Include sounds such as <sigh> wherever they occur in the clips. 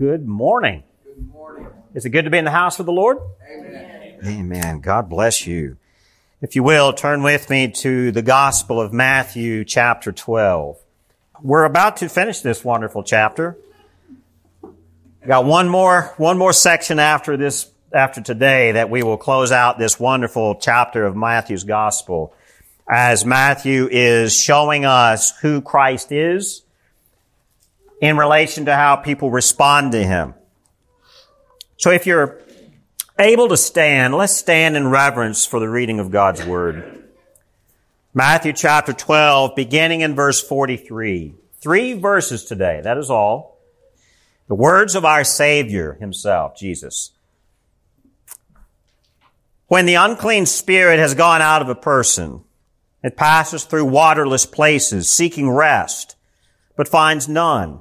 Good morning. Good morning. Is it good to be in the house of the Lord? Amen. Amen. God bless you. If you will, turn with me to the Gospel of Matthew chapter 12. We're about to finish this wonderful chapter. Got one more, one more section after this, after today that we will close out this wonderful chapter of Matthew's Gospel as Matthew is showing us who Christ is in relation to how people respond to him. So if you're able to stand, let's stand in reverence for the reading of God's Word. Matthew chapter 12, beginning in verse 43. Three verses today, that is all. The words of our Savior himself, Jesus. When the unclean spirit has gone out of a person, it passes through waterless places, seeking rest, but finds none.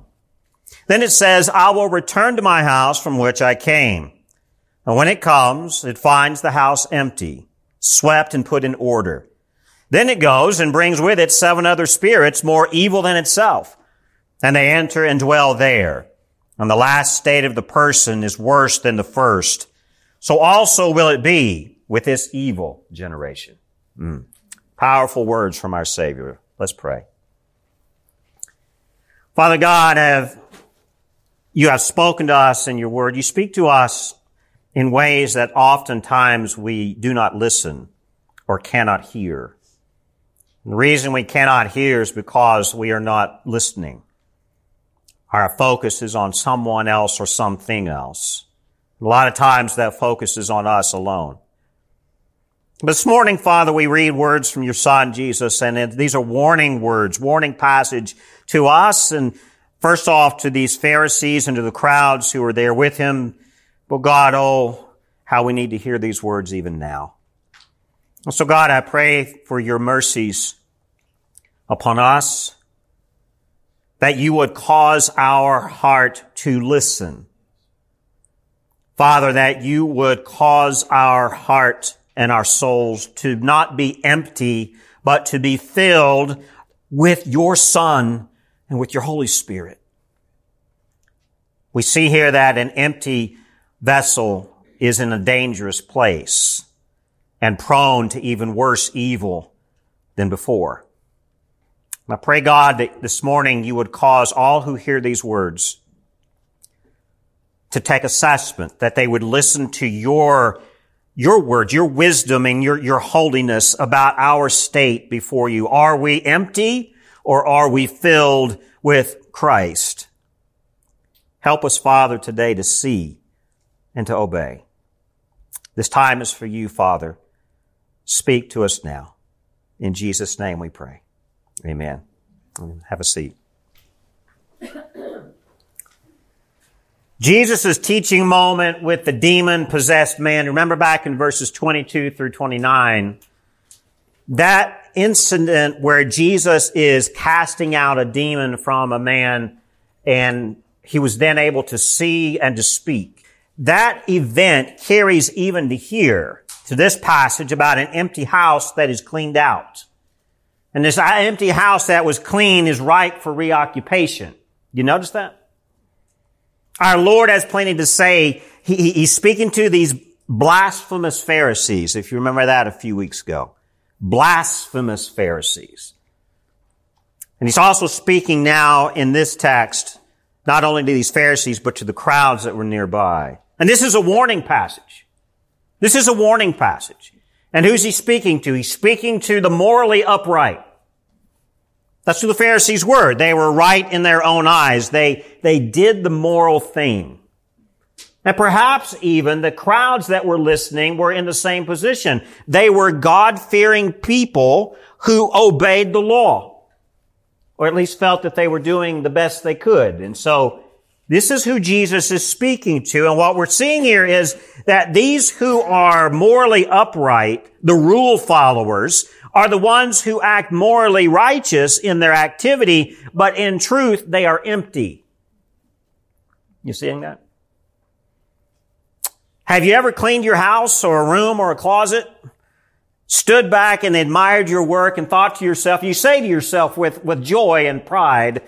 Then it says, I will return to my house from which I came. And when it comes, it finds the house empty, swept and put in order. Then it goes and brings with it seven other spirits more evil than itself. And they enter and dwell there. And the last state of the person is worse than the first. So also will it be with this evil generation. Mm. Powerful words from our Savior. Let's pray. Father God, have, you have spoken to us in your word. You speak to us in ways that oftentimes we do not listen or cannot hear. And the reason we cannot hear is because we are not listening. Our focus is on someone else or something else. A lot of times that focus is on us alone. This morning, Father, we read words from your Son, Jesus, and these are warning words, warning passage to us, and first off to these Pharisees and to the crowds who were there with him but God, oh, how we need to hear these words even now. So God, I pray for your mercies upon us, that you would cause our heart to listen. Father, that you would cause our heart and our souls to not be empty, but to be filled with your Son and with your Holy Spirit. We see here that an empty vessel is in a dangerous place and prone to even worse evil than before. I pray God that this morning you would cause all who hear these words to take assessment, that they would listen to your, your words, your wisdom and your, your holiness about our state before you. Are we empty or are we filled with Christ? Help us, Father, today to see and to obey. This time is for you, Father. Speak to us now. In Jesus' name we pray. Amen. Have a seat. <coughs> Jesus' teaching moment with the demon possessed man. Remember back in verses 22 through 29, that incident where Jesus is casting out a demon from a man and he was then able to see and to speak that event carries even to here, to this passage about an empty house that is cleaned out. And this empty house that was clean is ripe for reoccupation. You notice that? Our Lord has plenty to say. He, he's speaking to these blasphemous Pharisees, if you remember that a few weeks ago. Blasphemous Pharisees. And he's also speaking now in this text, not only to these Pharisees, but to the crowds that were nearby. And this is a warning passage. This is a warning passage. And who's he speaking to? He's speaking to the morally upright. That's who the Pharisees were. They were right in their own eyes. They, they did the moral thing. And perhaps even the crowds that were listening were in the same position. They were God-fearing people who obeyed the law. Or at least felt that they were doing the best they could. And so this is who Jesus is speaking to. And what we're seeing here is that these who are morally upright, the rule followers, are the ones who act morally righteous in their activity, but in truth, they are empty. You seeing that? Have you ever cleaned your house or a room or a closet? Stood back and admired your work and thought to yourself, you say to yourself with, with joy and pride,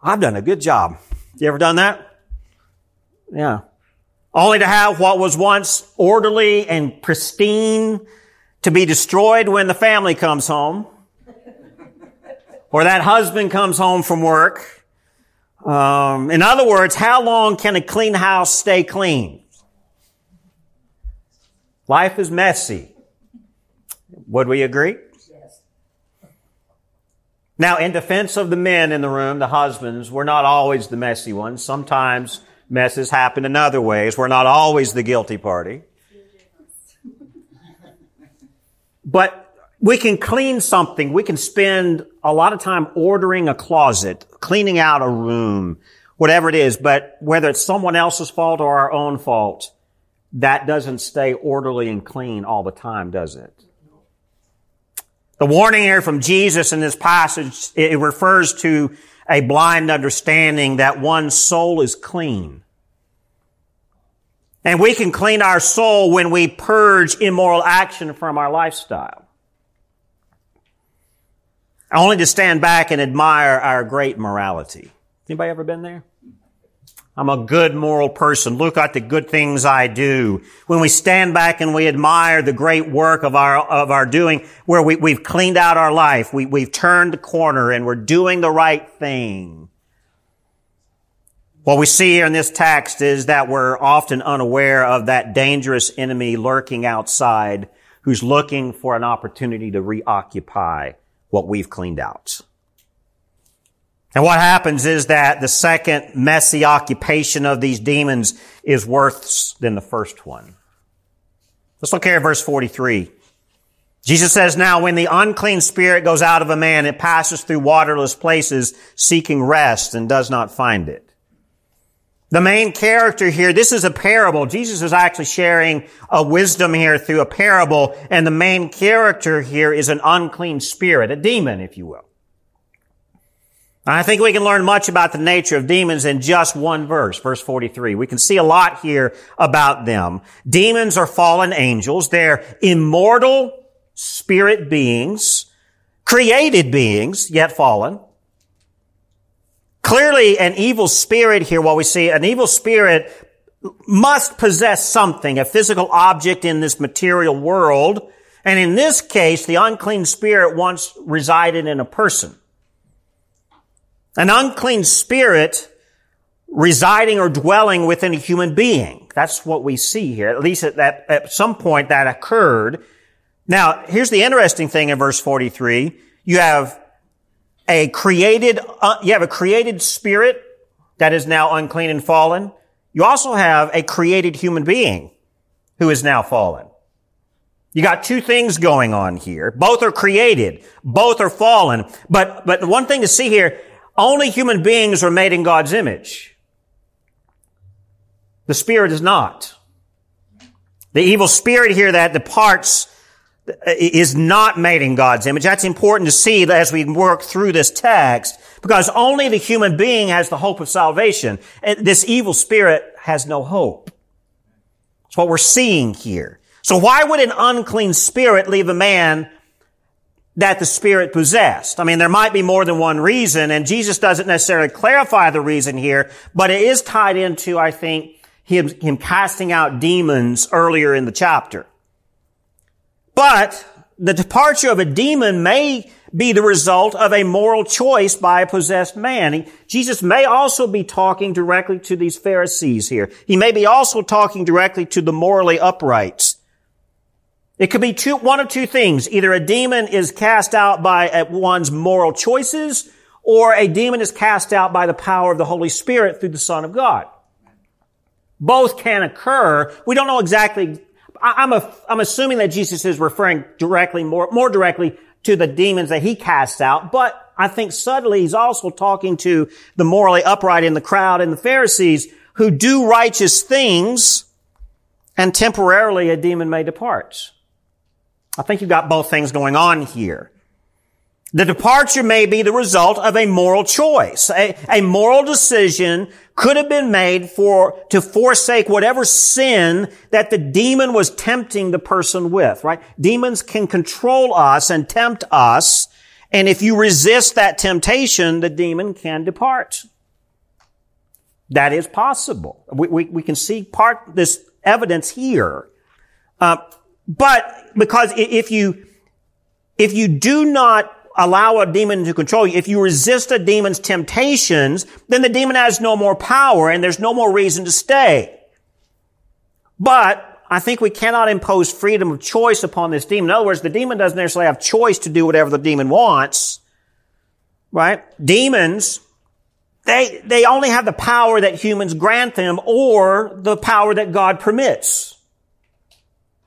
I've done a good job. You ever done that? Yeah. Only to have what was once orderly and pristine to be destroyed when the family comes home. or that husband comes home from work. Um, in other words, how long can a clean house stay clean? Life is messy. Would we agree? Yes. Now, in defense of the men in the room, the husbands, we're not always the messy ones. Sometimes messes happen in other ways. We're not always the guilty party. But we can clean something. We can spend a lot of time ordering a closet, cleaning out a room, whatever it is. But whether it's someone else's fault or our own fault, that doesn't stay orderly and clean all the time, does it? The warning here from Jesus in this passage, it refers to a blind understanding that one's soul is clean. And we can clean our soul when we purge immoral action from our lifestyle. Only to stand back and admire our great morality. Anybody ever been there? I'm a good moral person. Look at the good things I do. When we stand back and we admire the great work of our, of our doing, where we, we've cleaned out our life, we, we've turned the corner and we're doing the right thing. What we see here in this text is that we're often unaware of that dangerous enemy lurking outside who's looking for an opportunity to reoccupy what we've cleaned out. And what happens is that the second messy occupation of these demons is worse than the first one. Let's look here at verse 43. Jesus says, now when the unclean spirit goes out of a man, it passes through waterless places seeking rest and does not find it. The main character here, this is a parable. Jesus is actually sharing a wisdom here through a parable, and the main character here is an unclean spirit, a demon, if you will. I think we can learn much about the nature of demons in just one verse, verse 43. We can see a lot here about them. Demons are fallen angels. They're immortal spirit beings, created beings, yet fallen. Clearly an evil spirit here, what we see, an evil spirit must possess something, a physical object in this material world. And in this case, the unclean spirit once resided in a person. An unclean spirit residing or dwelling within a human being. That's what we see here. At least at, that, at some point that occurred. Now, here's the interesting thing in verse 43. You have a created, uh, you have a created spirit that is now unclean and fallen. You also have a created human being who is now fallen. You got two things going on here. Both are created. Both are fallen. But, but one thing to see here, only human beings are made in God's image. The Spirit is not. The evil spirit here that departs uh, is not made in God's image. That's important to see as we work through this text because only the human being has the hope of salvation. This evil spirit has no hope. That's what we're seeing here. So why would an unclean spirit leave a man that the Spirit possessed. I mean, there might be more than one reason, and Jesus doesn't necessarily clarify the reason here, but it is tied into, I think, him, him casting out demons earlier in the chapter. But the departure of a demon may be the result of a moral choice by a possessed man. Jesus may also be talking directly to these Pharisees here. He may be also talking directly to the morally uprights. It could be two, one of two things. Either a demon is cast out by one's moral choices, or a demon is cast out by the power of the Holy Spirit through the Son of God. Both can occur. We don't know exactly. I'm, a, I'm assuming that Jesus is referring directly, more, more directly to the demons that he casts out, but I think subtly he's also talking to the morally upright in the crowd and the Pharisees who do righteous things and temporarily a demon may depart. I think you've got both things going on here. The departure may be the result of a moral choice. A, a, moral decision could have been made for, to forsake whatever sin that the demon was tempting the person with, right? Demons can control us and tempt us. And if you resist that temptation, the demon can depart. That is possible. We, we, we can see part, this evidence here. Uh, but because if you, if you do not allow a demon to control you, if you resist a demon's temptations, then the demon has no more power and there's no more reason to stay. But I think we cannot impose freedom of choice upon this demon. In other words, the demon doesn't necessarily have choice to do whatever the demon wants. Right? Demons, they, they only have the power that humans grant them or the power that God permits.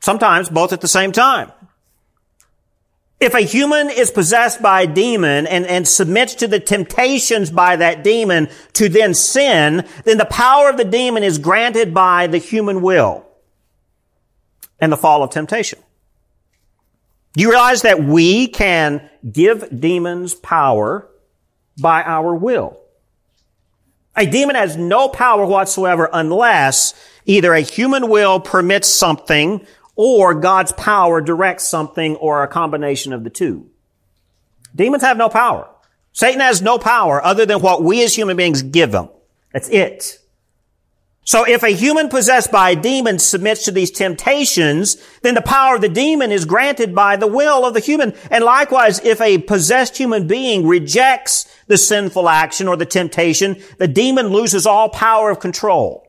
Sometimes both at the same time. If a human is possessed by a demon and, and submits to the temptations by that demon to then sin, then the power of the demon is granted by the human will and the fall of temptation. Do you realize that we can give demons power by our will? A demon has no power whatsoever unless either a human will permits something or God's power directs something or a combination of the two. Demons have no power. Satan has no power other than what we as human beings give him. That's it. So if a human possessed by a demon submits to these temptations, then the power of the demon is granted by the will of the human. And likewise, if a possessed human being rejects the sinful action or the temptation, the demon loses all power of control.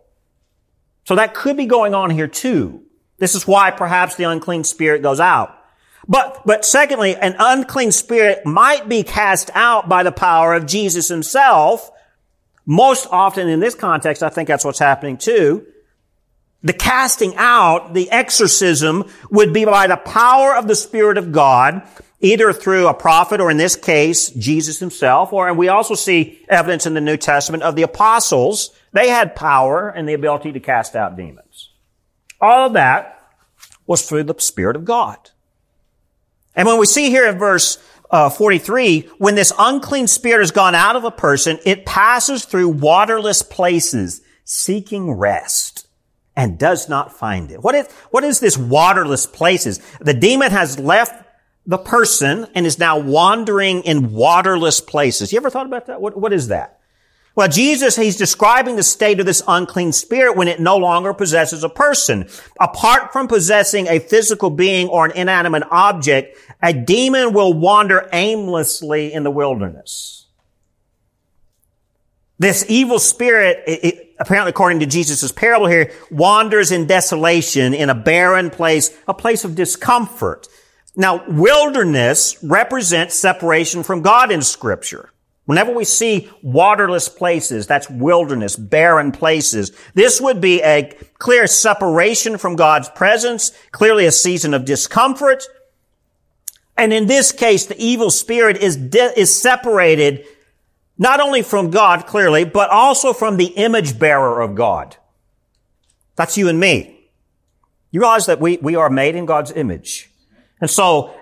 So that could be going on here too. This is why perhaps the unclean spirit goes out. But, but secondly, an unclean spirit might be cast out by the power of Jesus himself, most often in this context, I think that's what's happening too. The casting out, the exorcism would be by the power of the Spirit of God, either through a prophet or in this case, Jesus himself, or, and we also see evidence in the New Testament of the apostles. They had power and the ability to cast out demons. All that was through the Spirit of God. And when we see here in verse uh, 43, when this unclean spirit has gone out of a person, it passes through waterless places seeking rest and does not find it. What is, what is this waterless places? The demon has left the person and is now wandering in waterless places. You ever thought about that? What, what is that? Well, Jesus, he's describing the state of this unclean spirit when it no longer possesses a person. Apart from possessing a physical being or an inanimate object, a demon will wander aimlessly in the wilderness. This evil spirit, it, it, apparently according to Jesus' parable here, wanders in desolation in a barren place, a place of discomfort. Now, wilderness represents separation from God in scripture. Whenever we see waterless places, that's wilderness, barren places, this would be a clear separation from God's presence, clearly a season of discomfort. And in this case, the evil spirit is, de- is separated not only from God, clearly, but also from the image bearer of God. That's you and me. You realize that we, we are made in God's image. And so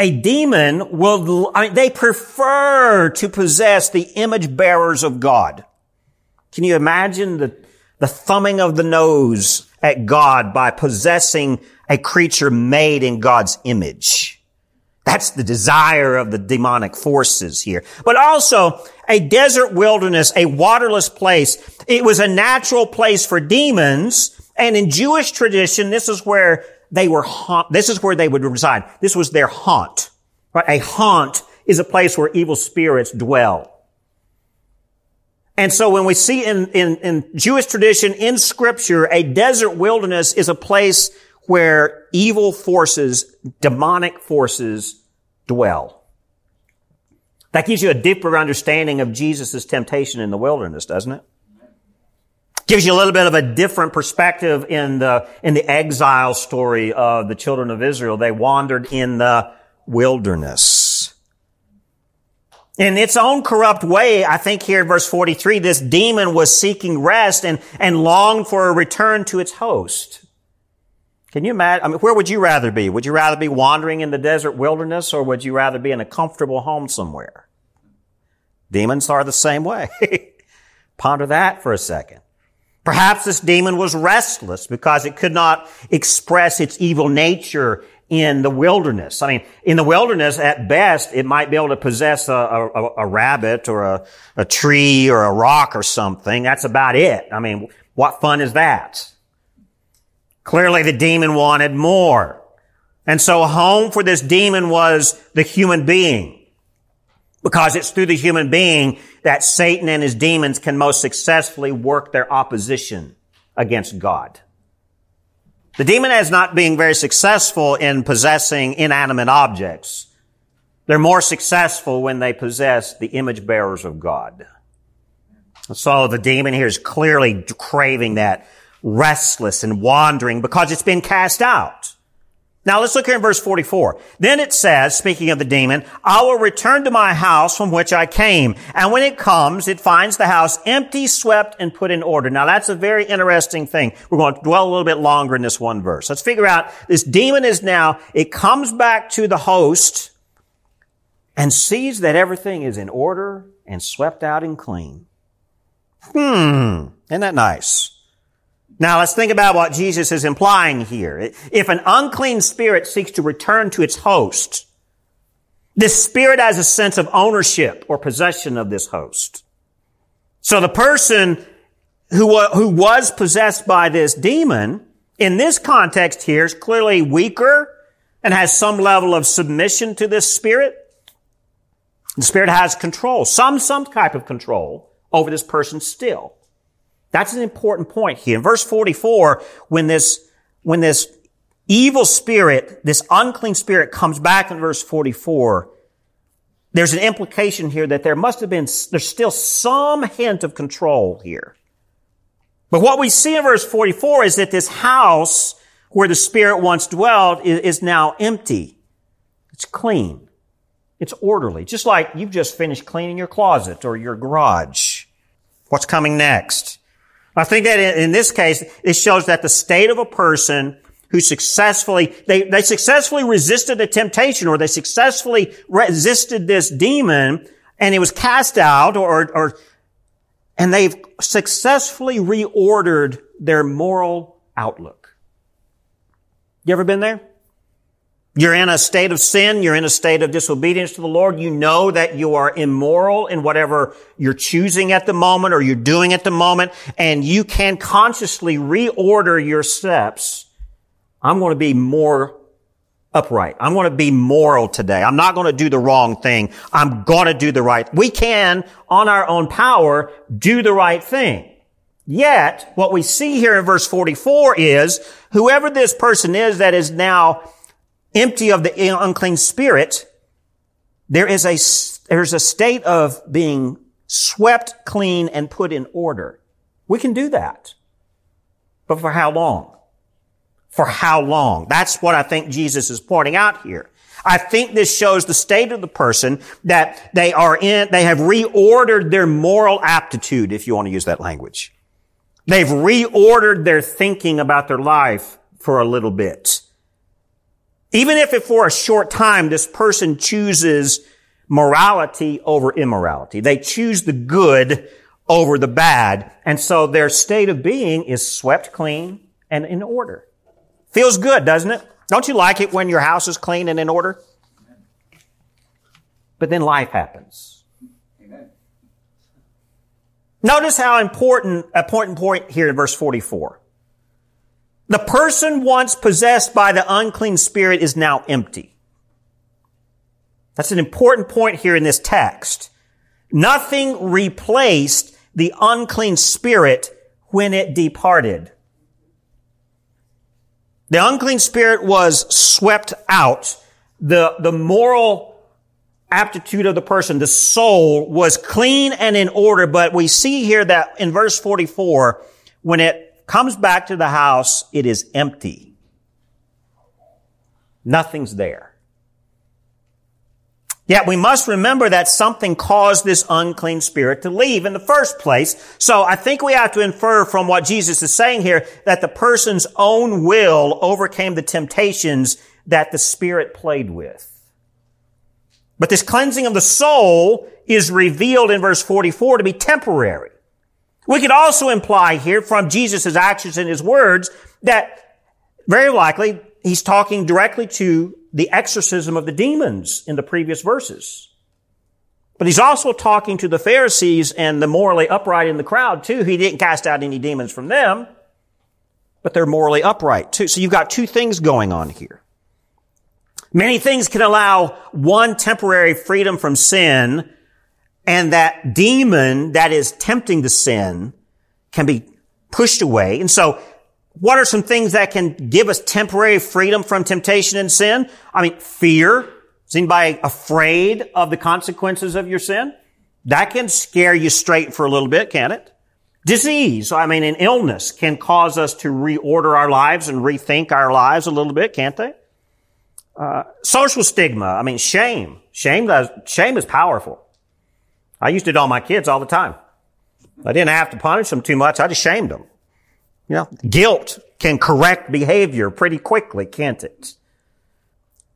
a demon will, I mean, they prefer to possess the image bearers of God. Can you imagine the, the thumbing of the nose at God by possessing a creature made in God's image? That's the desire of the demonic forces here. But also, a desert wilderness, a waterless place. It was a natural place for demons. And in Jewish tradition, this is where they were haunt, this is where they would reside. This was their haunt. Right? A haunt is a place where evil spirits dwell. And so when we see in, in, in Jewish tradition, in scripture, a desert wilderness is a place where evil forces, demonic forces dwell. That gives you a deeper understanding of Jesus' temptation in the wilderness, doesn't it? Gives you a little bit of a different perspective in the, in the exile story of the children of Israel. They wandered in the wilderness. In its own corrupt way, I think here in verse 43, this demon was seeking rest and, and longed for a return to its host. Can you imagine? I mean, where would you rather be? Would you rather be wandering in the desert wilderness or would you rather be in a comfortable home somewhere? Demons are the same way. <laughs> Ponder that for a second. Perhaps this demon was restless because it could not express its evil nature in the wilderness. I mean, in the wilderness, at best, it might be able to possess a, a, a rabbit or a, a tree or a rock or something. That's about it. I mean, what fun is that? Clearly the demon wanted more. And so home for this demon was the human being. Because it's through the human being that Satan and his demons can most successfully work their opposition against God. The demon is not being very successful in possessing inanimate objects. They're more successful when they possess the image bearers of God. So the demon here is clearly craving that restless and wandering because it's been cast out. Now let's look here in verse 44. Then it says, speaking of the demon, I will return to my house from which I came. And when it comes, it finds the house empty, swept, and put in order. Now that's a very interesting thing. We're going to dwell a little bit longer in this one verse. Let's figure out this demon is now, it comes back to the host and sees that everything is in order and swept out and clean. Hmm. Isn't that nice? Now let's think about what Jesus is implying here. If an unclean spirit seeks to return to its host, this spirit has a sense of ownership or possession of this host. So the person who, who was possessed by this demon, in this context here, is clearly weaker and has some level of submission to this spirit. The spirit has control, some, some type of control over this person still. That's an important point here. In verse 44, when this, when this evil spirit, this unclean spirit comes back in verse 44, there's an implication here that there must have been, there's still some hint of control here. But what we see in verse 44 is that this house where the spirit once dwelled is, now empty. It's clean. It's orderly. Just like you've just finished cleaning your closet or your garage. What's coming next? I think that in this case, it shows that the state of a person who successfully, they, they successfully resisted the temptation or they successfully resisted this demon and it was cast out or, or, and they've successfully reordered their moral outlook. You ever been there? You're in a state of sin. You're in a state of disobedience to the Lord. You know that you are immoral in whatever you're choosing at the moment or you're doing at the moment. And you can consciously reorder your steps. I'm going to be more upright. I'm going to be moral today. I'm not going to do the wrong thing. I'm going to do the right. We can, on our own power, do the right thing. Yet, what we see here in verse 44 is whoever this person is that is now empty of the unclean spirit, there is a, there's a state of being swept clean and put in order. We can do that. But for how long? For how long? That's what I think Jesus is pointing out here. I think this shows the state of the person that they are in, they have reordered their moral aptitude, if you want to use that language. They've reordered their thinking about their life for a little bit. Even if it for a short time, this person chooses morality over immorality. They choose the good over the bad. And so their state of being is swept clean and in order. Feels good, doesn't it? Don't you like it when your house is clean and in order? But then life happens. Amen. Notice how important, a important point here in verse 44. The person once possessed by the unclean spirit is now empty. That's an important point here in this text. Nothing replaced the unclean spirit when it departed. The unclean spirit was swept out. The, the moral aptitude of the person, the soul was clean and in order, but we see here that in verse 44, when it comes back to the house, it is empty. Nothing's there. Yet we must remember that something caused this unclean spirit to leave in the first place. So I think we have to infer from what Jesus is saying here that the person's own will overcame the temptations that the spirit played with. But this cleansing of the soul is revealed in verse 44 to be temporary. We could also imply here from Jesus' actions and his words that very likely he's talking directly to the exorcism of the demons in the previous verses. But he's also talking to the Pharisees and the morally upright in the crowd too. He didn't cast out any demons from them, but they're morally upright too. So you've got two things going on here. Many things can allow one temporary freedom from sin and that demon that is tempting the sin can be pushed away. And so what are some things that can give us temporary freedom from temptation and sin? I mean, fear. Is anybody afraid of the consequences of your sin? That can scare you straight for a little bit, can it? Disease, I mean, an illness can cause us to reorder our lives and rethink our lives a little bit, can't they? Uh, social stigma, I mean, shame. Shame does, shame is powerful. I used it on my kids all the time. I didn't have to punish them too much. I just shamed them. You know, guilt can correct behavior pretty quickly, can't it?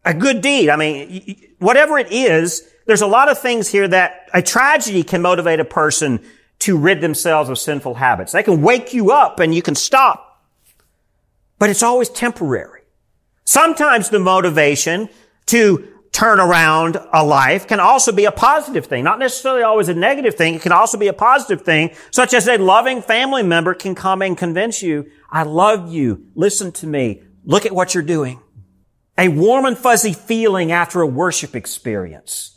A good deed. I mean, whatever it is, there's a lot of things here that a tragedy can motivate a person to rid themselves of sinful habits. They can wake you up and you can stop. But it's always temporary. Sometimes the motivation to turn around a life can also be a positive thing, not necessarily always a negative thing. It can also be a positive thing, such as a loving family member can come and convince you, I love you. Listen to me. Look at what you're doing. A warm and fuzzy feeling after a worship experience.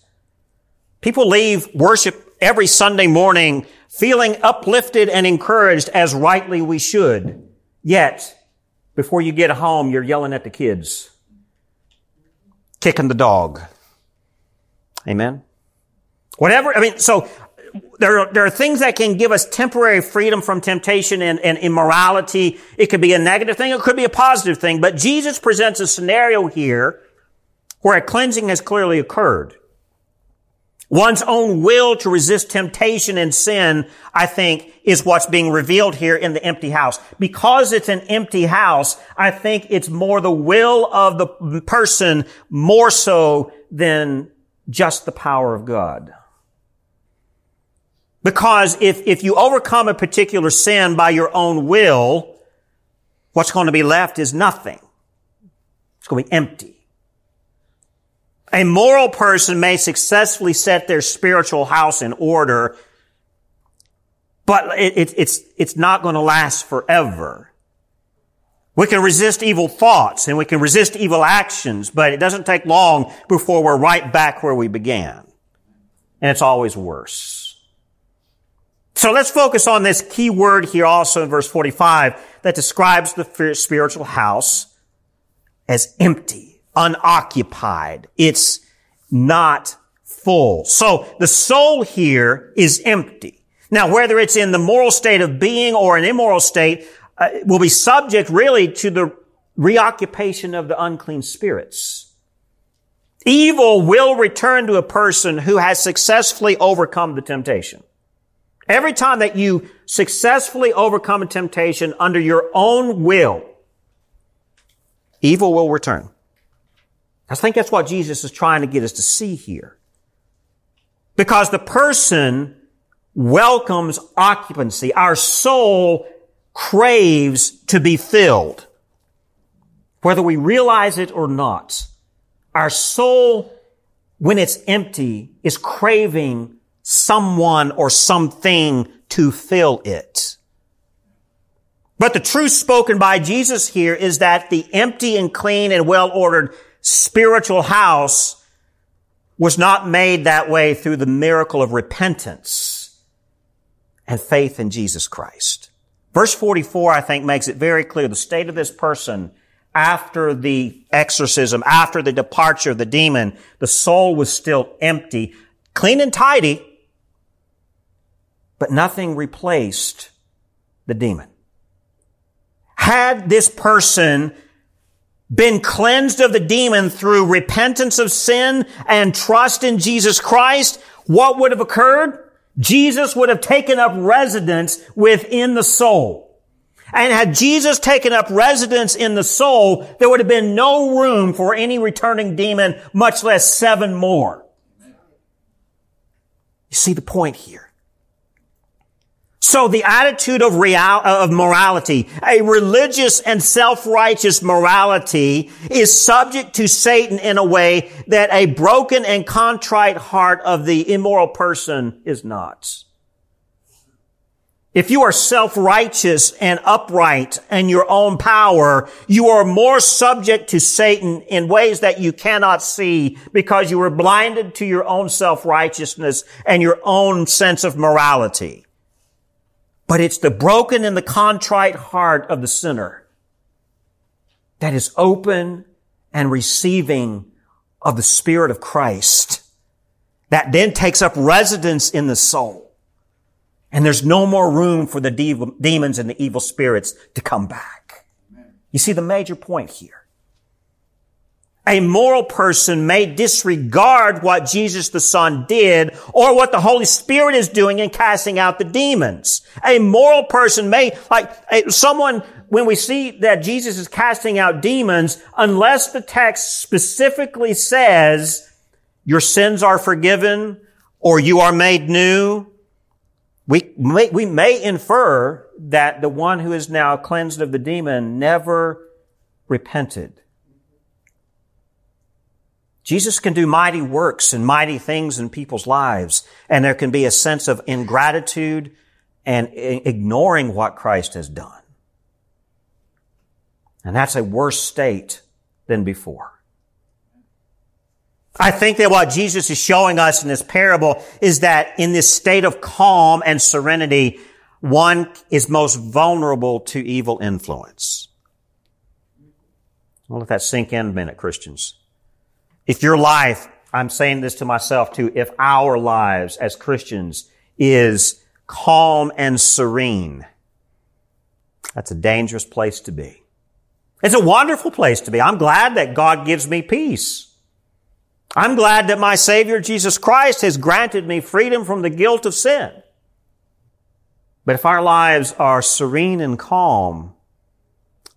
People leave worship every Sunday morning feeling uplifted and encouraged as rightly we should. Yet, before you get home, you're yelling at the kids kicking the dog. Amen. Whatever, I mean, so there are, there are things that can give us temporary freedom from temptation and, and immorality. It could be a negative thing. It could be a positive thing. But Jesus presents a scenario here where a cleansing has clearly occurred. One's own will to resist temptation and sin, I think, is what's being revealed here in the empty house. Because it's an empty house, I think it's more the will of the person more so than just the power of God. Because if, if you overcome a particular sin by your own will, what's going to be left is nothing. It's going to be empty. A moral person may successfully set their spiritual house in order, but it, it, it's, it's not going to last forever. We can resist evil thoughts and we can resist evil actions, but it doesn't take long before we're right back where we began. And it's always worse. So let's focus on this key word here also in verse 45 that describes the spiritual house as empty unoccupied. It's not full. So the soul here is empty. Now, whether it's in the moral state of being or an immoral state, uh, will be subject really to the reoccupation of the unclean spirits. Evil will return to a person who has successfully overcome the temptation. Every time that you successfully overcome a temptation under your own will, evil will return. I think that's what Jesus is trying to get us to see here. Because the person welcomes occupancy. Our soul craves to be filled. Whether we realize it or not, our soul, when it's empty, is craving someone or something to fill it. But the truth spoken by Jesus here is that the empty and clean and well-ordered spiritual house was not made that way through the miracle of repentance and faith in Jesus Christ. Verse 44, I think, makes it very clear the state of this person after the exorcism, after the departure of the demon, the soul was still empty, clean and tidy, but nothing replaced the demon. Had this person been cleansed of the demon through repentance of sin and trust in Jesus Christ, what would have occurred? Jesus would have taken up residence within the soul. And had Jesus taken up residence in the soul, there would have been no room for any returning demon, much less seven more. You see the point here. So the attitude of real, uh, of morality, a religious and self-righteous morality is subject to Satan in a way that a broken and contrite heart of the immoral person is not. If you are self-righteous and upright in your own power, you are more subject to Satan in ways that you cannot see because you are blinded to your own self-righteousness and your own sense of morality. But it's the broken and the contrite heart of the sinner that is open and receiving of the Spirit of Christ that then takes up residence in the soul and there's no more room for the de- demons and the evil spirits to come back. You see the major point here. A moral person may disregard what Jesus the Son did or what the Holy Spirit is doing in casting out the demons. A moral person may, like someone, when we see that Jesus is casting out demons, unless the text specifically says your sins are forgiven or you are made new we may, we may infer that the one who is now cleansed of the demon never repented. Jesus can do mighty works and mighty things in people's lives, and there can be a sense of ingratitude and ignoring what Christ has done. And that's a worse state than before. I think that what Jesus is showing us in this parable is that in this state of calm and serenity, one is most vulnerable to evil influence. I'll let that sink in a minute, Christians. If your life, I'm saying this to myself too, if our lives as Christians is calm and serene, that's a dangerous place to be. It's a wonderful place to be. I'm glad that God gives me peace. I'm glad that my Savior Jesus Christ has granted me freedom from the guilt of sin. But if our lives are serene and calm,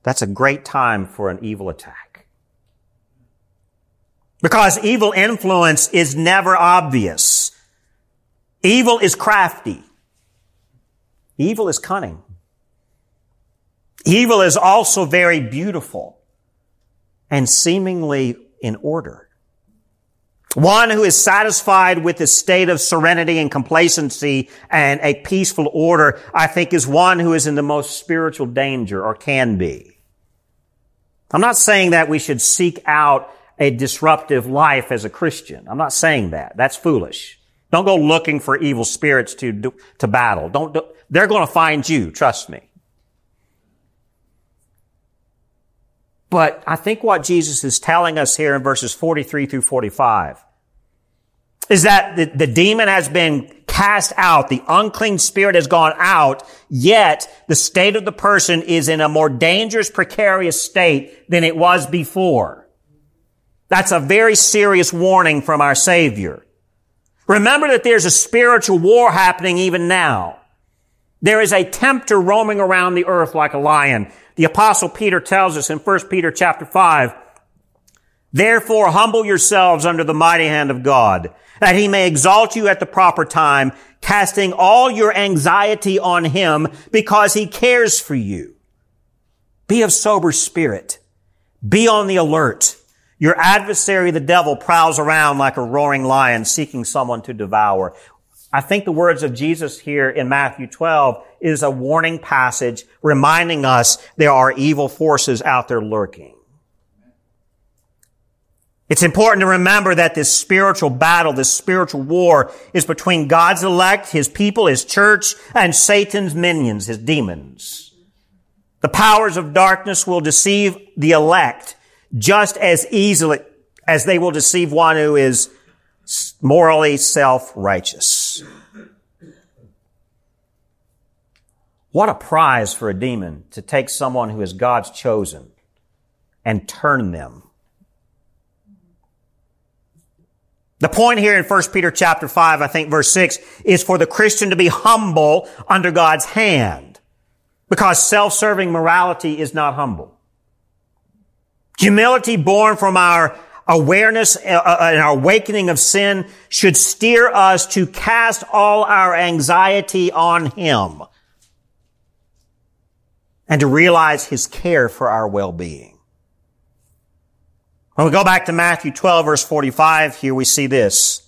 that's a great time for an evil attack. Because evil influence is never obvious. Evil is crafty. Evil is cunning. Evil is also very beautiful and seemingly in order. One who is satisfied with a state of serenity and complacency and a peaceful order, I think is one who is in the most spiritual danger or can be. I'm not saying that we should seek out a disruptive life as a Christian. I'm not saying that. That's foolish. Don't go looking for evil spirits to, do, to battle. Don't, do, they're going to find you. Trust me. But I think what Jesus is telling us here in verses 43 through 45 is that the, the demon has been cast out. The unclean spirit has gone out, yet the state of the person is in a more dangerous, precarious state than it was before. That's a very serious warning from our Savior. Remember that there's a spiritual war happening even now. There is a tempter roaming around the earth like a lion. The apostle Peter tells us in 1 Peter chapter 5, Therefore humble yourselves under the mighty hand of God, that he may exalt you at the proper time, casting all your anxiety on him because he cares for you. Be of sober spirit. Be on the alert. Your adversary, the devil, prowls around like a roaring lion seeking someone to devour. I think the words of Jesus here in Matthew 12 is a warning passage reminding us there are evil forces out there lurking. It's important to remember that this spiritual battle, this spiritual war is between God's elect, His people, His church, and Satan's minions, His demons. The powers of darkness will deceive the elect just as easily as they will deceive one who is morally self-righteous. What a prize for a demon to take someone who is God's chosen and turn them. The point here in 1 Peter chapter 5, I think verse 6, is for the Christian to be humble under God's hand. Because self-serving morality is not humble. Humility born from our awareness uh, uh, and our awakening of sin should steer us to cast all our anxiety on Him and to realize His care for our well-being. When we go back to Matthew 12 verse 45, here we see this.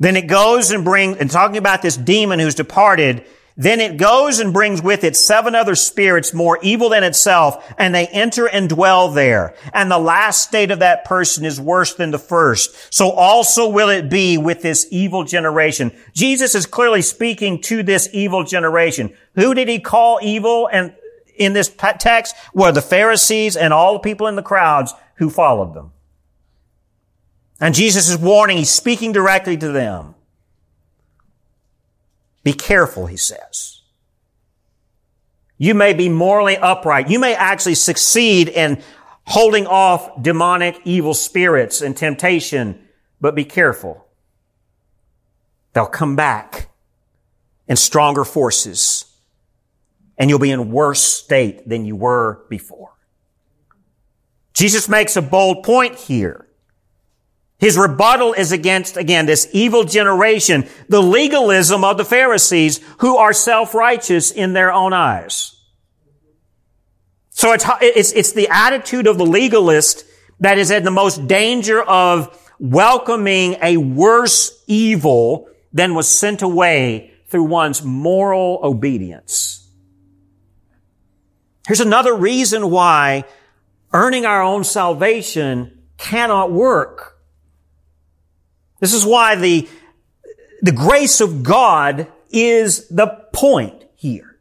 Then it goes and brings, and talking about this demon who's departed, then it goes and brings with it seven other spirits more evil than itself, and they enter and dwell there. And the last state of that person is worse than the first. So also will it be with this evil generation. Jesus is clearly speaking to this evil generation. Who did he call evil and in this text? Were the Pharisees and all the people in the crowds who followed them. And Jesus is warning, he's speaking directly to them. Be careful, he says. You may be morally upright. You may actually succeed in holding off demonic evil spirits and temptation, but be careful. They'll come back in stronger forces and you'll be in worse state than you were before. Jesus makes a bold point here. His rebuttal is against, again, this evil generation, the legalism of the Pharisees who are self-righteous in their own eyes. So it's, it's, it's the attitude of the legalist that is in the most danger of welcoming a worse evil than was sent away through one's moral obedience. Here's another reason why earning our own salvation cannot work. This is why the, the grace of God is the point here.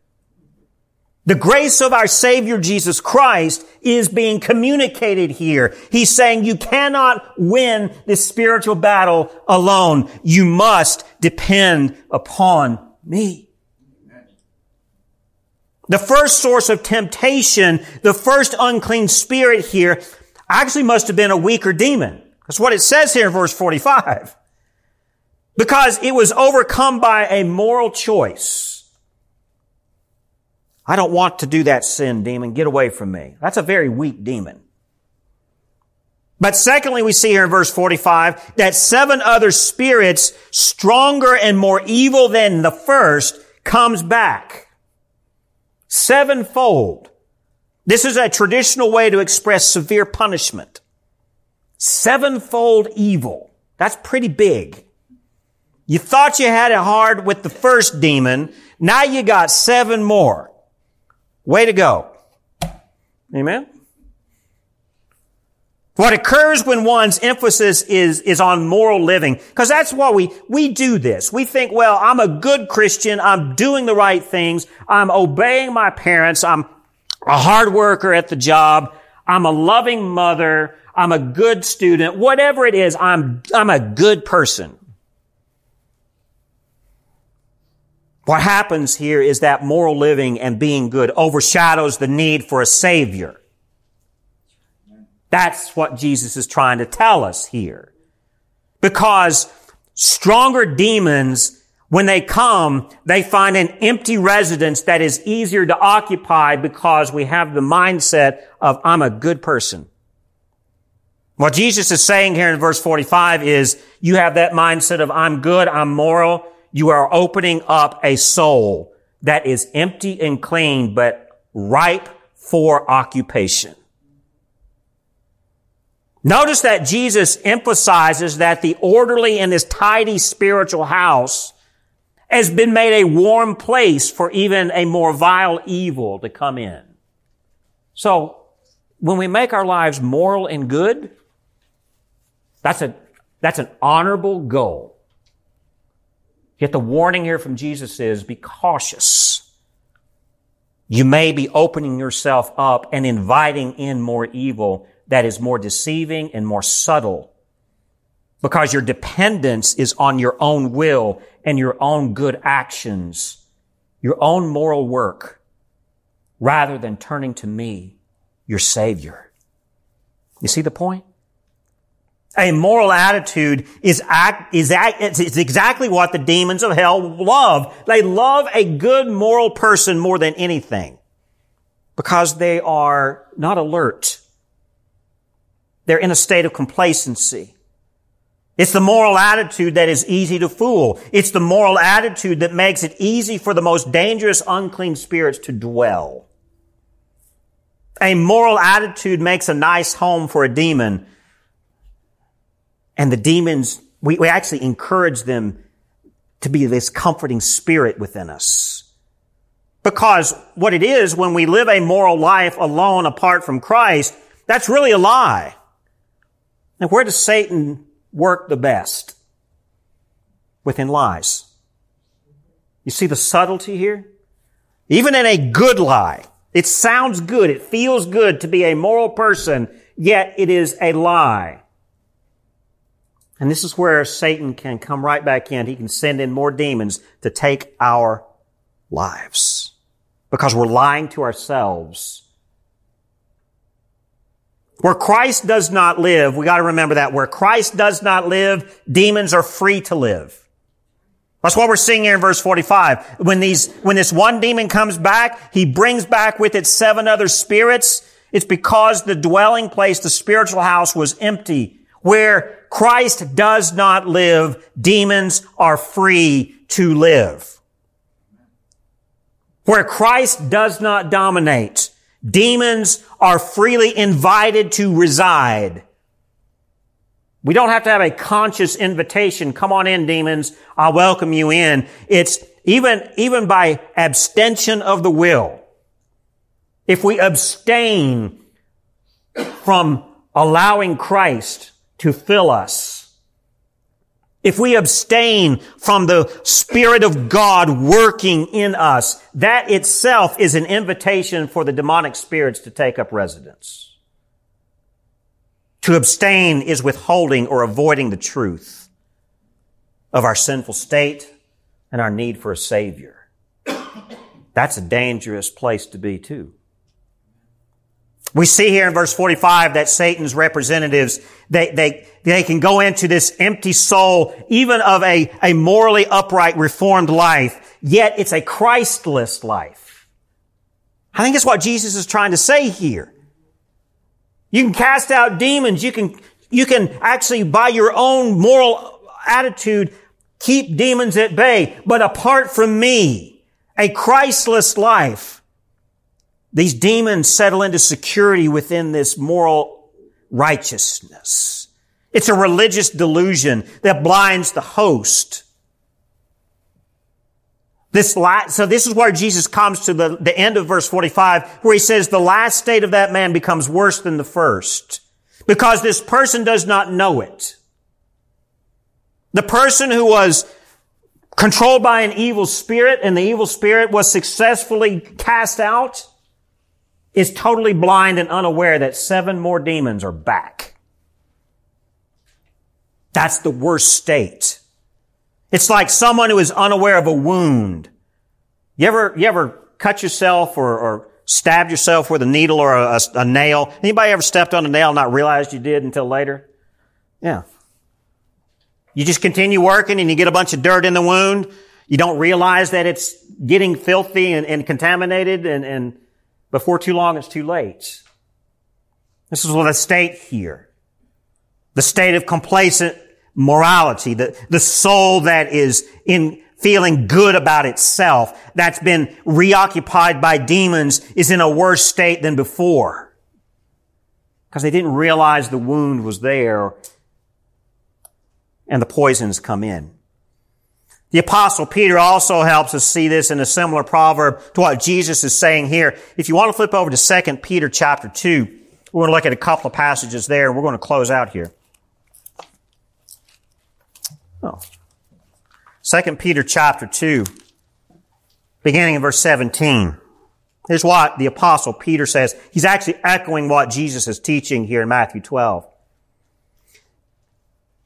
The grace of our Savior Jesus Christ is being communicated here. He's saying you cannot win this spiritual battle alone. You must depend upon me. The first source of temptation, the first unclean spirit here, actually must have been a weaker demon. That's what it says here in verse 45. Because it was overcome by a moral choice. I don't want to do that sin, demon. Get away from me. That's a very weak demon. But secondly, we see here in verse 45 that seven other spirits, stronger and more evil than the first, comes back. Sevenfold. This is a traditional way to express severe punishment. Sevenfold evil. That's pretty big. You thought you had it hard with the first demon. Now you got seven more. Way to go. Amen. What occurs when one's emphasis is, is on moral living, because that's why we, we do this. We think, well, I'm a good Christian. I'm doing the right things. I'm obeying my parents. I'm a hard worker at the job. I'm a loving mother. I'm a good student, whatever it is, I'm, I'm a good person. What happens here is that moral living and being good overshadows the need for a savior. That's what Jesus is trying to tell us here. Because stronger demons, when they come, they find an empty residence that is easier to occupy because we have the mindset of, I'm a good person. What Jesus is saying here in verse 45 is you have that mindset of I'm good, I'm moral. You are opening up a soul that is empty and clean, but ripe for occupation. Notice that Jesus emphasizes that the orderly and this tidy spiritual house has been made a warm place for even a more vile evil to come in. So, when we make our lives moral and good, that's a, that's an honorable goal. Yet the warning here from Jesus is be cautious. You may be opening yourself up and inviting in more evil that is more deceiving and more subtle because your dependence is on your own will and your own good actions, your own moral work, rather than turning to me, your Savior. You see the point? a moral attitude is act, is act, it's exactly what the demons of hell love. They love a good moral person more than anything because they are not alert. they're in a state of complacency. It's the moral attitude that is easy to fool. It's the moral attitude that makes it easy for the most dangerous unclean spirits to dwell. A moral attitude makes a nice home for a demon. And the demons, we, we actually encourage them to be this comforting spirit within us. Because what it is when we live a moral life alone apart from Christ, that's really a lie. And where does Satan work the best? Within lies. You see the subtlety here? Even in a good lie, it sounds good, it feels good to be a moral person, yet it is a lie. And this is where Satan can come right back in. He can send in more demons to take our lives. Because we're lying to ourselves where Christ does not live, we gotta remember that. Where Christ does not live, demons are free to live. That's what we're seeing here in verse 45. When these, when this one demon comes back, he brings back with it seven other spirits. It's because the dwelling place, the spiritual house was empty. Where Christ does not live, demons are free to live. Where Christ does not dominate, Demons are freely invited to reside. We don't have to have a conscious invitation. Come on in, demons. I'll welcome you in. It's even, even by abstention of the will. If we abstain from allowing Christ to fill us, if we abstain from the Spirit of God working in us, that itself is an invitation for the demonic spirits to take up residence. To abstain is withholding or avoiding the truth of our sinful state and our need for a Savior. That's a dangerous place to be too. We see here in verse 45 that Satan's representatives, they, they, they can go into this empty soul, even of a, a morally upright, reformed life, yet it's a Christless life. I think it's what Jesus is trying to say here. You can cast out demons. You can, you can actually, by your own moral attitude, keep demons at bay. But apart from me, a Christless life, these demons settle into security within this moral righteousness. It's a religious delusion that blinds the host. This la- so this is where Jesus comes to the, the end of verse 45, where he says the last state of that man becomes worse than the first. Because this person does not know it. The person who was controlled by an evil spirit and the evil spirit was successfully cast out, is totally blind and unaware that seven more demons are back. That's the worst state. It's like someone who is unaware of a wound. You ever, you ever cut yourself or, or stabbed yourself with a needle or a, a, a nail? Anybody ever stepped on a nail and not realized you did until later? Yeah. You just continue working and you get a bunch of dirt in the wound. You don't realize that it's getting filthy and, and contaminated and, and before too long, it's too late. This is what the state here. The state of complacent morality, the, the soul that is in feeling good about itself, that's been reoccupied by demons, is in a worse state than before. Because they didn't realize the wound was there and the poisons come in. The apostle Peter also helps us see this in a similar proverb to what Jesus is saying here. If you want to flip over to 2 Peter chapter 2, we're going to look at a couple of passages there and we're going to close out here. Oh. 2 Peter chapter 2, beginning in verse 17. Here's what the apostle Peter says. He's actually echoing what Jesus is teaching here in Matthew 12.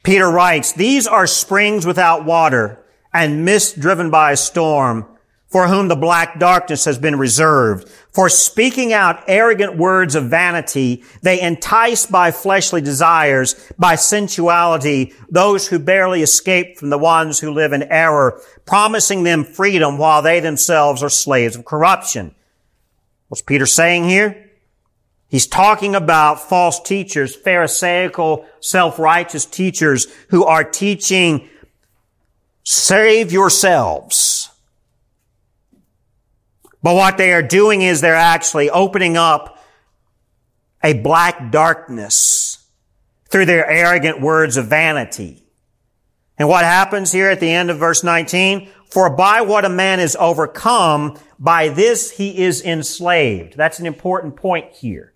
Peter writes, These are springs without water and mist driven by a storm, for whom the black darkness has been reserved. For speaking out arrogant words of vanity, they entice by fleshly desires, by sensuality, those who barely escape from the ones who live in error, promising them freedom while they themselves are slaves of corruption. What's Peter saying here? He's talking about false teachers, pharisaical, self-righteous teachers who are teaching save yourselves. But what they are doing is they're actually opening up a black darkness through their arrogant words of vanity. And what happens here at the end of verse 19? For by what a man is overcome, by this he is enslaved. That's an important point here.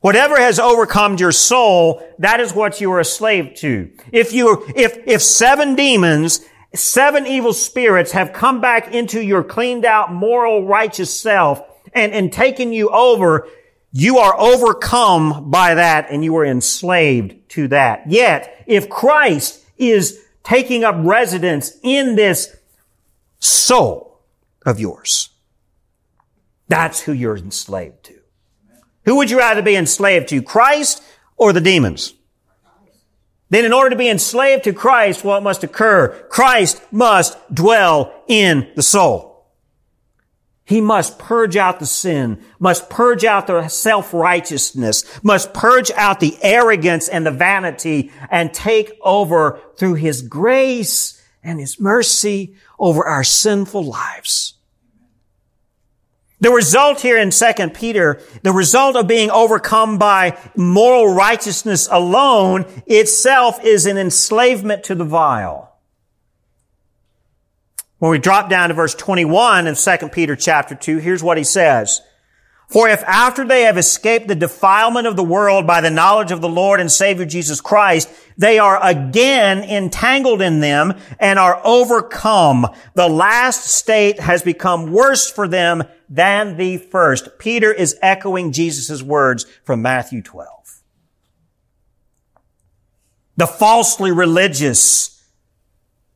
Whatever has overcome your soul, that is what you are a slave to. If you, if, if seven demons seven evil spirits have come back into your cleaned out, moral, righteous self and, and taken you over, you are overcome by that and you are enslaved to that. Yet, if Christ is taking up residence in this soul of yours, that's who you're enslaved to. Who would you rather be enslaved to, Christ or the demons? Then in order to be enslaved to Christ, what must occur? Christ must dwell in the soul. He must purge out the sin, must purge out the self-righteousness, must purge out the arrogance and the vanity and take over through His grace and His mercy over our sinful lives. The result here in 2 Peter, the result of being overcome by moral righteousness alone itself is an enslavement to the vile. When we drop down to verse 21 in 2 Peter chapter 2, here's what he says. For if after they have escaped the defilement of the world by the knowledge of the Lord and Savior Jesus Christ, they are again entangled in them and are overcome, the last state has become worse for them than the first. Peter is echoing Jesus' words from Matthew 12. The falsely religious,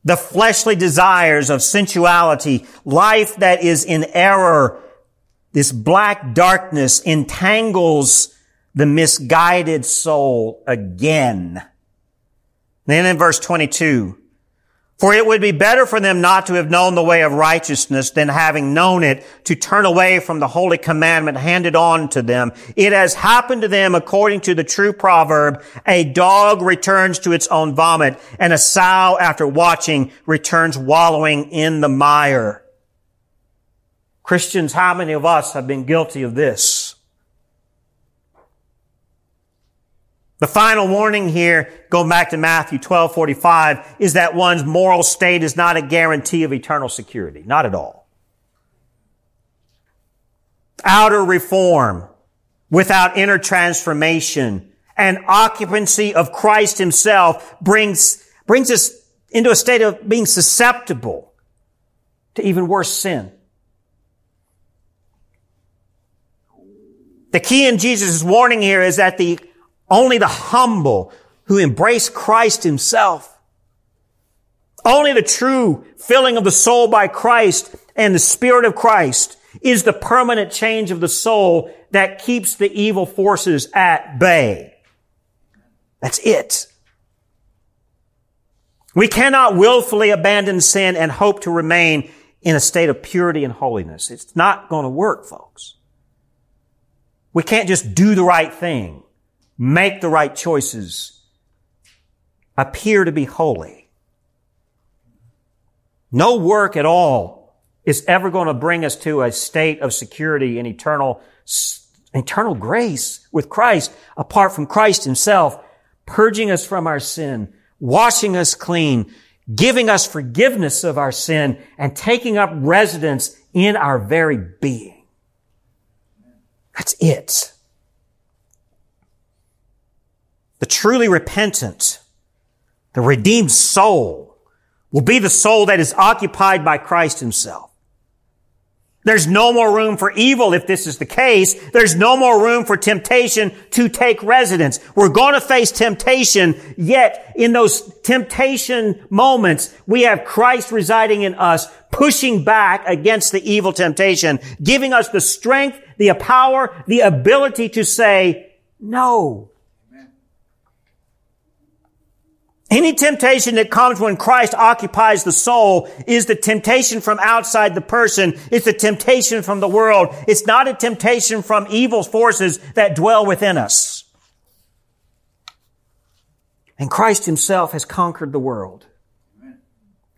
the fleshly desires of sensuality, life that is in error, this black darkness entangles the misguided soul again. Then in verse 22, for it would be better for them not to have known the way of righteousness than having known it to turn away from the holy commandment handed on to them. It has happened to them according to the true proverb, a dog returns to its own vomit and a sow after watching returns wallowing in the mire. Christians, how many of us have been guilty of this? The final warning here, going back to Matthew 12, 45, is that one's moral state is not a guarantee of eternal security. Not at all. Outer reform without inner transformation and occupancy of Christ himself brings, brings us into a state of being susceptible to even worse sin. The key in Jesus' warning here is that the only the humble who embrace Christ himself, only the true filling of the soul by Christ and the Spirit of Christ is the permanent change of the soul that keeps the evil forces at bay. That's it. We cannot willfully abandon sin and hope to remain in a state of purity and holiness. It's not going to work, folks. We can't just do the right thing, make the right choices, appear to be holy. No work at all is ever going to bring us to a state of security and eternal, eternal grace with Christ apart from Christ himself, purging us from our sin, washing us clean, giving us forgiveness of our sin, and taking up residence in our very being. That's it. The truly repentant, the redeemed soul will be the soul that is occupied by Christ himself. There's no more room for evil if this is the case. There's no more room for temptation to take residence. We're going to face temptation, yet in those temptation moments, we have Christ residing in us, pushing back against the evil temptation, giving us the strength, the power, the ability to say no. Any temptation that comes when Christ occupies the soul is the temptation from outside the person. It's the temptation from the world. It's not a temptation from evil forces that dwell within us. And Christ himself has conquered the world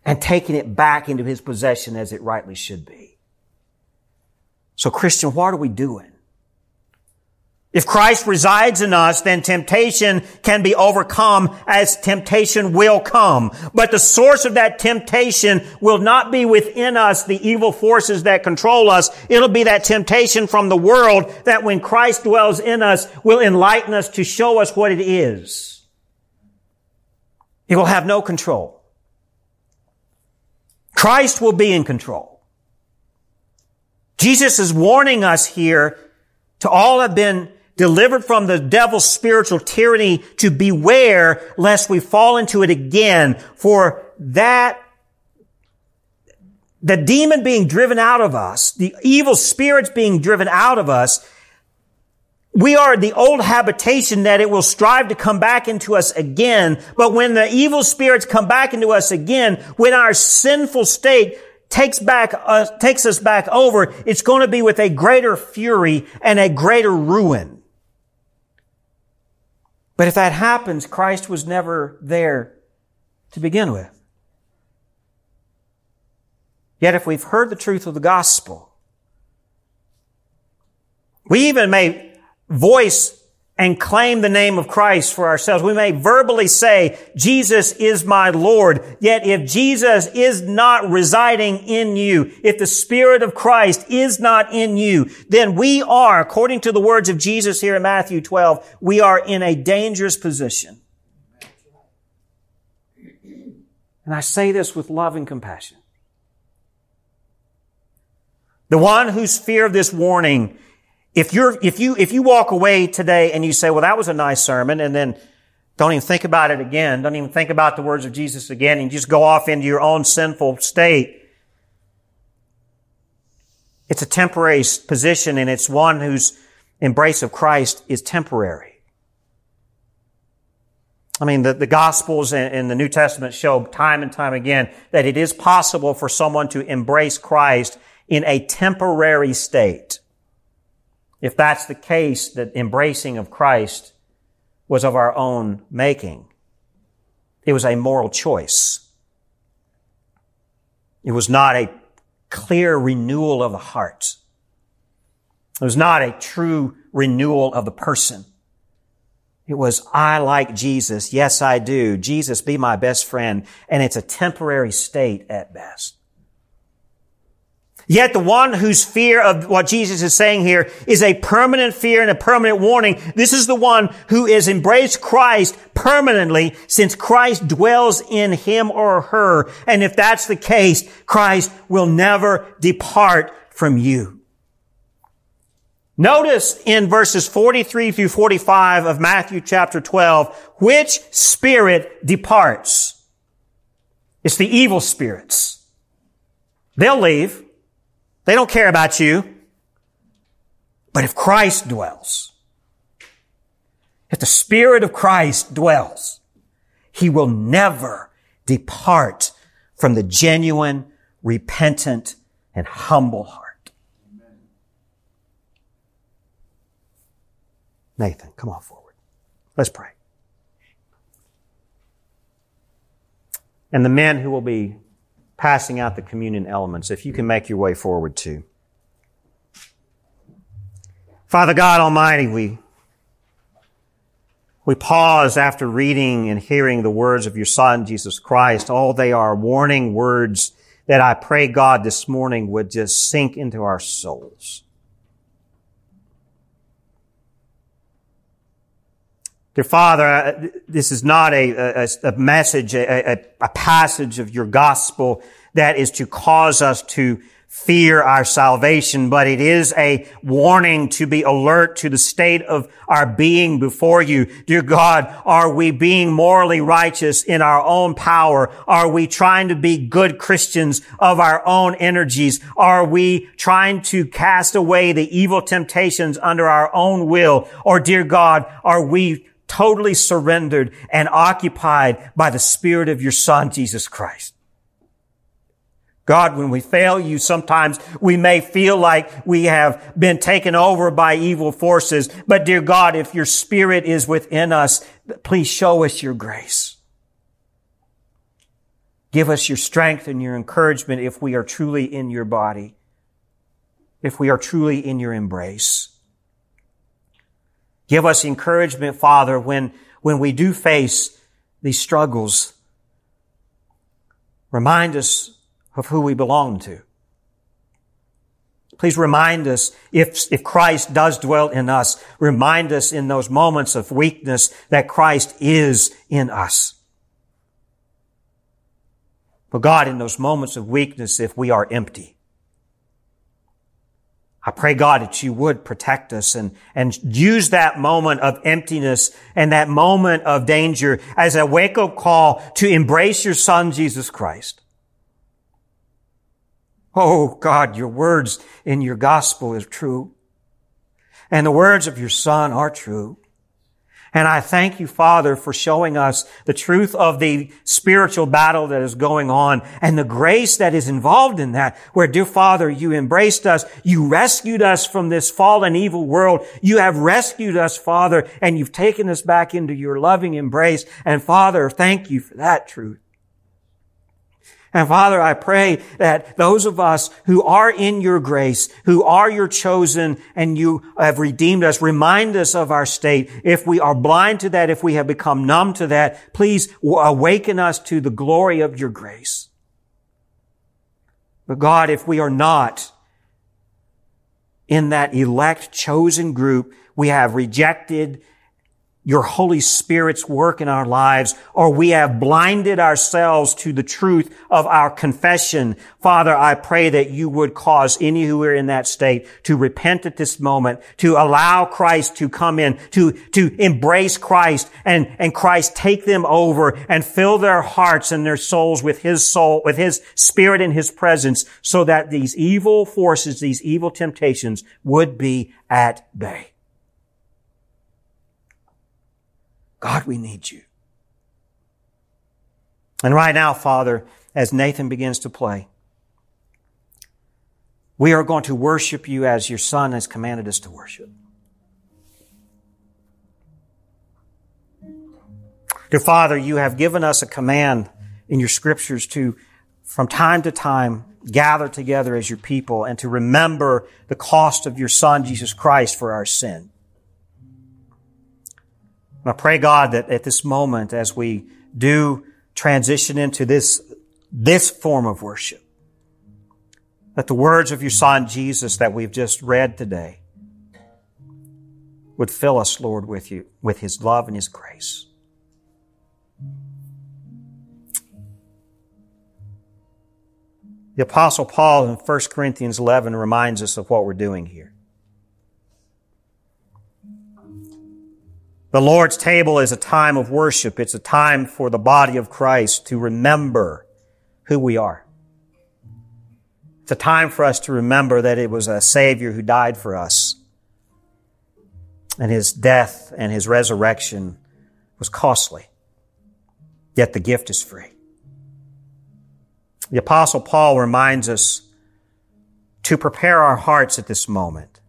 and taken it back into his possession as it rightly should be. So Christian, what are we doing? If Christ resides in us, then temptation can be overcome as temptation will come. But the source of that temptation will not be within us, the evil forces that control us. It'll be that temptation from the world that when Christ dwells in us will enlighten us to show us what it is. It will have no control. Christ will be in control. Jesus is warning us here to all have been delivered from the devil's spiritual tyranny to beware lest we fall into it again. For that, the demon being driven out of us, the evil spirits being driven out of us, we are the old habitation that it will strive to come back into us again. But when the evil spirits come back into us again, when our sinful state takes back, uh, takes us back over, it's going to be with a greater fury and a greater ruin. But if that happens, Christ was never there to begin with. Yet if we've heard the truth of the gospel, we even may voice and claim the name of Christ for ourselves. We may verbally say, Jesus is my Lord. Yet if Jesus is not residing in you, if the Spirit of Christ is not in you, then we are, according to the words of Jesus here in Matthew 12, we are in a dangerous position. And I say this with love and compassion. The one whose fear of this warning if you're, if you, if you walk away today and you say, well, that was a nice sermon, and then don't even think about it again, don't even think about the words of Jesus again, and just go off into your own sinful state, it's a temporary position and it's one whose embrace of Christ is temporary. I mean, the, the Gospels and, the New Testament show time and time again that it is possible for someone to embrace Christ in a temporary state. If that's the case, that embracing of Christ was of our own making. It was a moral choice. It was not a clear renewal of the heart. It was not a true renewal of the person. It was, I like Jesus. Yes, I do. Jesus, be my best friend. And it's a temporary state at best. Yet the one whose fear of what Jesus is saying here is a permanent fear and a permanent warning. This is the one who has embraced Christ permanently since Christ dwells in him or her. And if that's the case, Christ will never depart from you. Notice in verses 43 through 45 of Matthew chapter 12, which spirit departs? It's the evil spirits. They'll leave. They don't care about you. But if Christ dwells, if the Spirit of Christ dwells, He will never depart from the genuine, repentant, and humble heart. Nathan, come on forward. Let's pray. And the men who will be passing out the communion elements, if you can make your way forward too. Father God Almighty, we, we pause after reading and hearing the words of your Son, Jesus Christ. All they are warning words that I pray God this morning would just sink into our souls. Dear Father, this is not a, a, a message, a, a, passage of your gospel that is to cause us to fear our salvation, but it is a warning to be alert to the state of our being before you. Dear God, are we being morally righteous in our own power? Are we trying to be good Christians of our own energies? Are we trying to cast away the evil temptations under our own will? Or dear God, are we totally surrendered and occupied by the Spirit of your Son, Jesus Christ. God, when we fail you, sometimes we may feel like we have been taken over by evil forces. But dear God, if your Spirit is within us, please show us your grace. Give us your strength and your encouragement if we are truly in your body, if we are truly in your embrace. Give us encouragement, Father, when, when we do face these struggles. Remind us of who we belong to. Please remind us if, if Christ does dwell in us, remind us in those moments of weakness that Christ is in us. But God, in those moments of weakness, if we are empty, I pray God that you would protect us and, and use that moment of emptiness and that moment of danger as a wake up call to embrace your son, Jesus Christ. Oh God, your words in your gospel is true. And the words of your son are true. And I thank you, Father, for showing us the truth of the spiritual battle that is going on and the grace that is involved in that. Where, dear Father, you embraced us. You rescued us from this fallen evil world. You have rescued us, Father, and you've taken us back into your loving embrace. And Father, thank you for that truth. And Father, I pray that those of us who are in your grace, who are your chosen and you have redeemed us, remind us of our state. If we are blind to that, if we have become numb to that, please awaken us to the glory of your grace. But God, if we are not in that elect chosen group, we have rejected your Holy Spirit's work in our lives, or we have blinded ourselves to the truth of our confession. Father, I pray that you would cause any who are in that state to repent at this moment, to allow Christ to come in, to, to embrace Christ and, and Christ take them over and fill their hearts and their souls with His soul, with His Spirit and His presence so that these evil forces, these evil temptations would be at bay. God, we need you. And right now, Father, as Nathan begins to play, we are going to worship you as your Son has commanded us to worship. Dear Father, you have given us a command in your scriptures to, from time to time, gather together as your people and to remember the cost of your Son, Jesus Christ, for our sin. I pray, God, that at this moment, as we do transition into this, this form of worship, that the words of your Son, Jesus, that we've just read today, would fill us, Lord, with you, with His love and His grace. The Apostle Paul in 1 Corinthians 11 reminds us of what we're doing here. The Lord's table is a time of worship. It's a time for the body of Christ to remember who we are. It's a time for us to remember that it was a Savior who died for us. And His death and His resurrection was costly. Yet the gift is free. The apostle Paul reminds us to prepare our hearts at this moment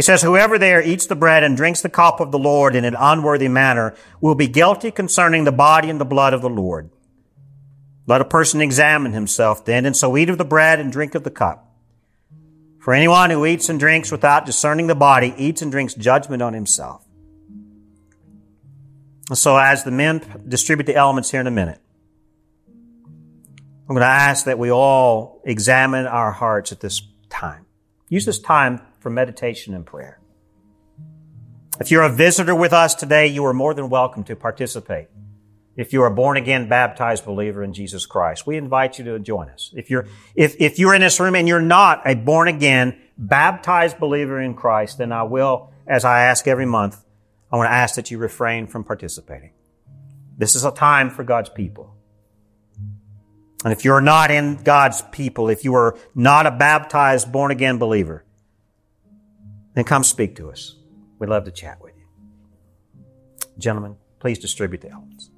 he says, whoever there eats the bread and drinks the cup of the Lord in an unworthy manner will be guilty concerning the body and the blood of the Lord. Let a person examine himself then, and so eat of the bread and drink of the cup. For anyone who eats and drinks without discerning the body eats and drinks judgment on himself. So as the men distribute the elements here in a minute, I'm going to ask that we all examine our hearts at this time. Use this time for meditation and prayer. If you're a visitor with us today, you are more than welcome to participate. If you're a born again baptized believer in Jesus Christ, we invite you to join us. If you're, if, if you're in this room and you're not a born again baptized believer in Christ, then I will, as I ask every month, I want to ask that you refrain from participating. This is a time for God's people. And if you're not in God's people, if you are not a baptized born again believer, then come speak to us. We'd love to chat with you. Gentlemen, please distribute the elements.